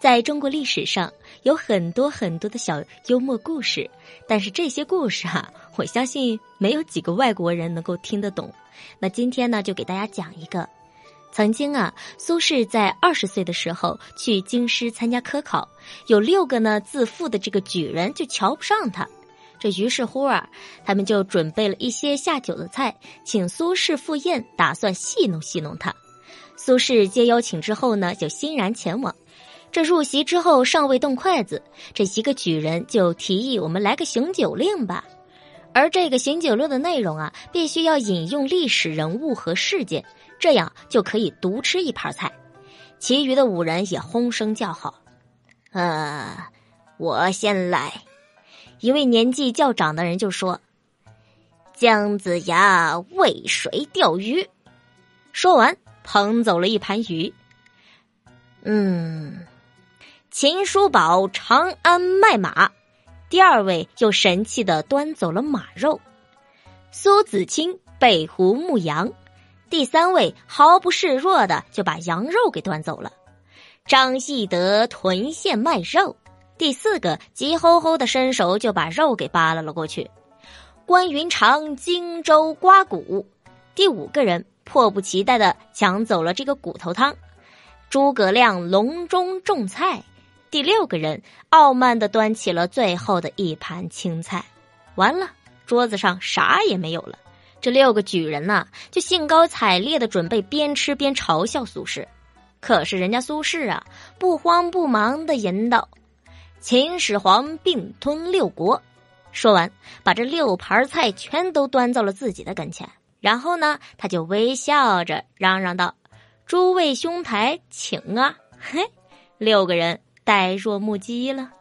在中国历史上有很多很多的小幽默故事，但是这些故事哈，我相信没有几个外国人能够听得懂。那今天呢，就给大家讲一个。曾经啊，苏轼在二十岁的时候去京师参加科考，有六个呢自负的这个举人就瞧不上他，这于是乎啊，他们就准备了一些下酒的菜，请苏轼赴宴，打算戏弄戏弄他。苏轼接邀请之后呢，就欣然前往。这入席之后尚未动筷子，这一个举人就提议我们来个行酒令吧。而这个行酒令的内容啊，必须要引用历史人物和事件，这样就可以独吃一盘菜。其余的五人也哄声叫好。呃，我先来。一位年纪较长的人就说：“姜子牙渭水钓鱼。”说完，捧走了一盘鱼。嗯。秦叔宝长安卖马，第二位又神气的端走了马肉；苏子清北湖牧羊，第三位毫不示弱的就把羊肉给端走了；张翼德屯县卖肉，第四个急吼吼的伸手就把肉给扒拉了过去；关云长荆州刮骨，第五个人迫不及待的抢走了这个骨头汤；诸葛亮隆中种菜。第六个人傲慢的端起了最后的一盘青菜，完了，桌子上啥也没有了。这六个举人呐，就兴高采烈的准备边吃边嘲笑苏轼。可是人家苏轼啊，不慌不忙的吟道：“秦始皇并吞六国。”说完，把这六盘菜全都端到了自己的跟前，然后呢，他就微笑着嚷嚷道：“诸位兄台，请啊！”嘿，六个人。呆若木鸡了。